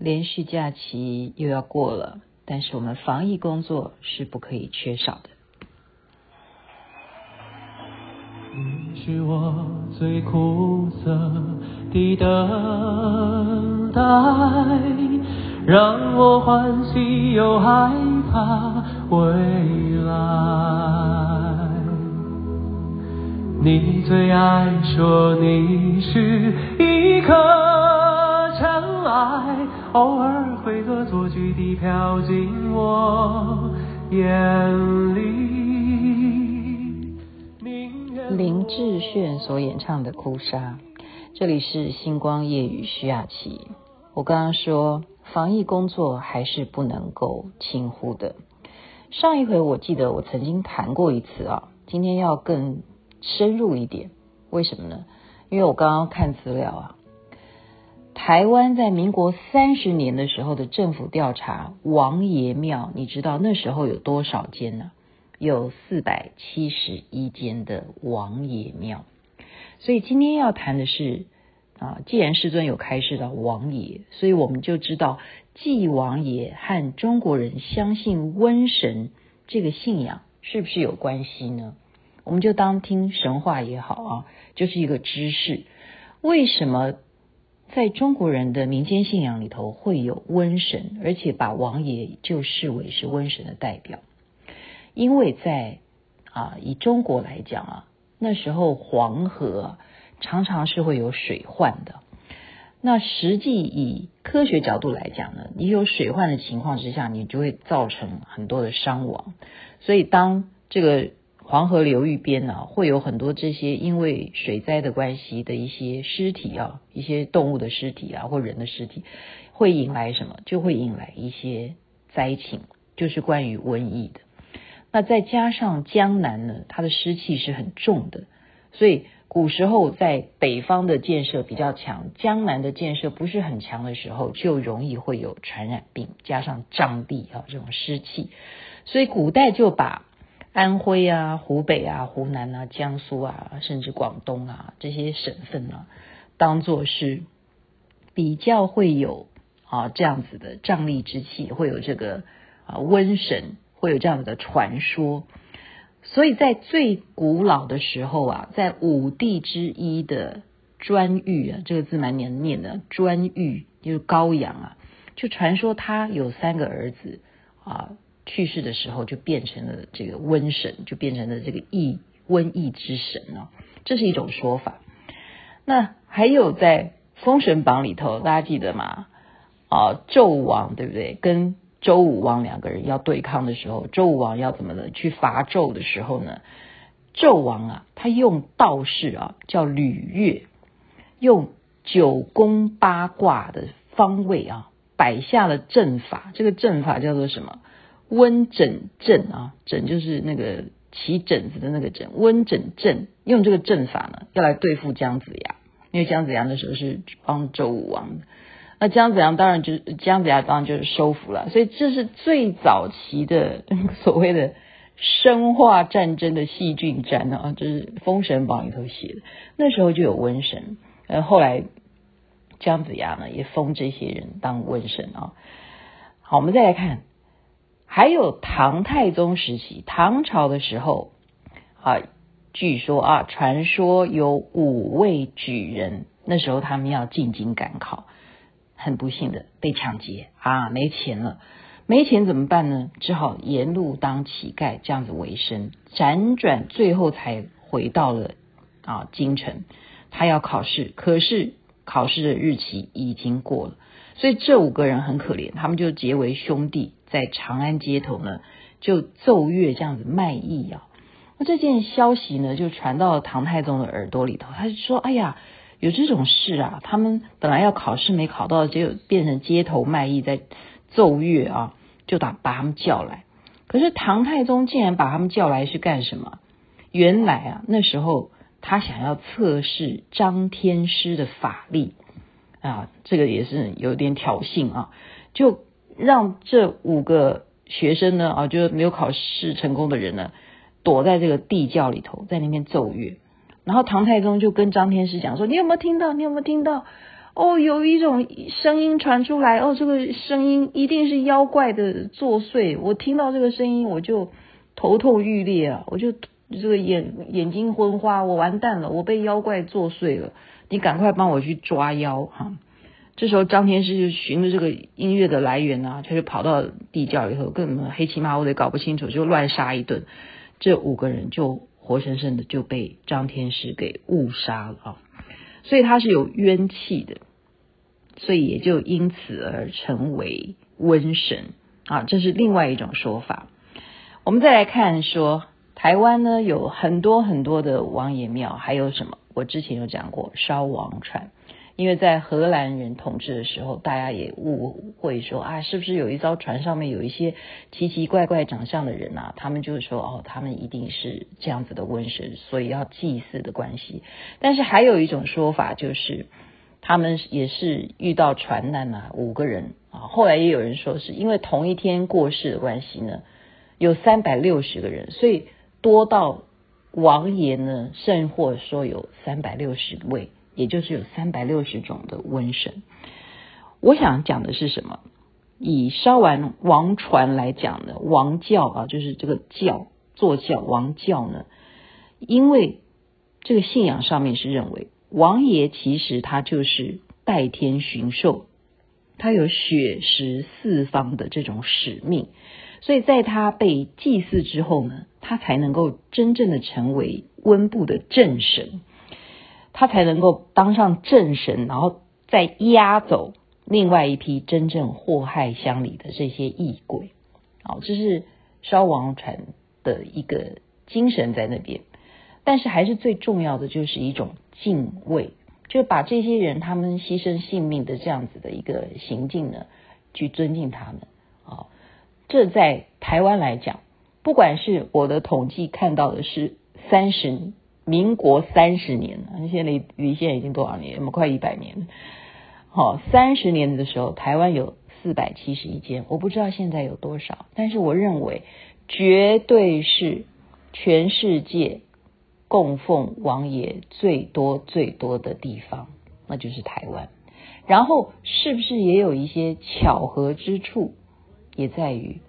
连续假期又要过了，但是我们防疫工作是不可以缺少的。你是我最苦涩的等待，让我欢喜又害怕未来。你最爱说你是一颗尘埃，偶尔会恶作剧地飘进我眼里。林志炫所演唱的《哭砂》。这里是星光夜雨徐雅琪。我刚刚说防疫工作还是不能够轻忽的。上一回我记得我曾经谈过一次啊，今天要更深入一点。为什么呢？因为我刚刚看资料啊，台湾在民国三十年的时候的政府调查王爷庙，你知道那时候有多少间呢？有四百七十一间的王爷庙。所以今天要谈的是啊，既然师尊有开示到王爷，所以我们就知道祭王爷和中国人相信瘟神这个信仰是不是有关系呢？我们就当听神话也好啊，就是一个知识。为什么在中国人的民间信仰里头会有瘟神，而且把王爷就视为是瘟神的代表？因为在啊，以中国来讲啊。那时候黄河常常是会有水患的。那实际以科学角度来讲呢，你有水患的情况之下，你就会造成很多的伤亡。所以当这个黄河流域边呢，会有很多这些因为水灾的关系的一些尸体啊，一些动物的尸体啊，或人的尸体，会引来什么？就会引来一些灾情，就是关于瘟疫的。那再加上江南呢，它的湿气是很重的，所以古时候在北方的建设比较强，江南的建设不是很强的时候，就容易会有传染病。加上瘴地啊这种湿气，所以古代就把安徽啊、湖北啊、湖南啊、江苏啊，甚至广东啊这些省份啊，当做是比较会有啊这样子的瘴疠之气，会有这个啊瘟神。会有这样子的传说，所以在最古老的时候啊，在五帝之一的顓頊啊，这个字蛮难念的，顓頊就是高阳啊，就传说他有三个儿子啊，去世的时候就变成了这个瘟神，就变成了这个疫瘟疫之神啊，这是一种说法。那还有在《封神榜》里头，大家记得吗？啊，纣王对不对？跟周武王两个人要对抗的时候，周武王要怎么的去伐纣的时候呢？纣王啊，他用道士啊叫吕乐，用九宫八卦的方位啊摆下了阵法。这个阵法叫做什么？温枕症啊，枕就是那个起疹子的那个枕，温枕症。用这个阵法呢，要来对付姜子牙，因为姜子牙那时候是帮周武王的。那姜子牙当然就是姜子牙当然就是收服了，所以这是最早期的所谓的生化战争的细菌战啊，这是《封神榜》里头写的。那时候就有瘟神，呃，后来姜子牙呢也封这些人当瘟神啊。好，我们再来看，还有唐太宗时期，唐朝的时候啊，据说啊，传说有五位举人，那时候他们要进京赶考。很不幸的被抢劫啊，没钱了，没钱怎么办呢？只好沿路当乞丐这样子为生，辗转最后才回到了啊京城。他要考试，可是考试的日期已经过了，所以这五个人很可怜，他们就结为兄弟，在长安街头呢就奏乐这样子卖艺啊。那这件消息呢就传到了唐太宗的耳朵里头，他就说：“哎呀。”有这种事啊！他们本来要考试没考到，结果变成街头卖艺，在奏乐啊，就打把他们叫来。可是唐太宗竟然把他们叫来是干什么？原来啊，那时候他想要测试张天师的法力啊，这个也是有点挑衅啊，就让这五个学生呢啊，就是没有考试成功的人呢，躲在这个地窖里头，在那边奏乐。然后唐太宗就跟张天师讲说：“你有没有听到？你有没有听到？哦，有一种声音传出来，哦，这个声音一定是妖怪的作祟。我听到这个声音，我就头痛欲裂啊，我就这个眼眼睛昏花，我完蛋了，我被妖怪作祟了。你赶快帮我去抓妖哈！这时候张天师就循着这个音乐的来源啊，他就跑到地窖以后，根本黑漆麻乌的搞不清楚，就乱杀一顿。这五个人就活生生的就被张天师给误杀了啊！所以他是有冤气的，所以也就因此而成为瘟神啊，这是另外一种说法。我们再来看说，台湾呢有很多很多的王爷庙，还有什么？我之前有讲过烧王船。因为在荷兰人统治的时候，大家也误会说啊，是不是有一艘船上面有一些奇奇怪怪长相的人啊？他们就是说哦，他们一定是这样子的瘟神，所以要祭祀的关系。但是还有一种说法，就是他们也是遇到船难啊，五个人啊。后来也有人说是因为同一天过世的关系呢，有三百六十个人，所以多到王爷呢，甚或说有三百六十位。也就是有三百六十种的瘟神。我想讲的是什么？以烧完王船来讲呢，王教啊，就是这个教坐教王教呢，因为这个信仰上面是认为王爷其实他就是代天巡狩，他有血食四方的这种使命，所以在他被祭祀之后呢，他才能够真正的成为温部的正神。他才能够当上正神，然后再压走另外一批真正祸害乡里的这些异鬼。好，这是烧王船的一个精神在那边。但是还是最重要的就是一种敬畏，就把这些人他们牺牲性命的这样子的一个行径呢，去尊敬他们。啊，这在台湾来讲，不管是我的统计看到的是三十。民国三十年，现在离现在已经多少年？我们快一百年。好，三十年的时候，台湾有四百七十一间，我不知道现在有多少，但是我认为绝对是全世界供奉王爷最多最多的地方，那就是台湾。然后是不是也有一些巧合之处？也在于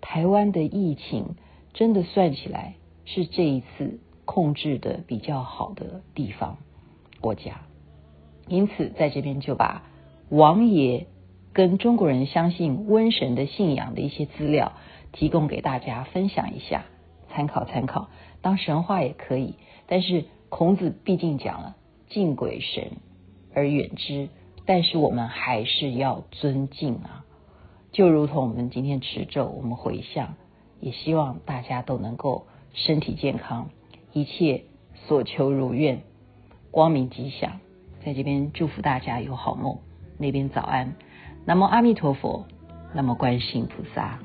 台湾的疫情真的算起来是这一次。控制的比较好的地方国家，因此在这边就把王爷跟中国人相信瘟神的信仰的一些资料提供给大家分享一下，参考参考，当神话也可以。但是孔子毕竟讲了敬鬼神而远之，但是我们还是要尊敬啊，就如同我们今天持咒，我们回向，也希望大家都能够身体健康。一切所求如愿，光明吉祥，在这边祝福大家有好梦。那边早安，南无阿弥陀佛，南无观世音菩萨。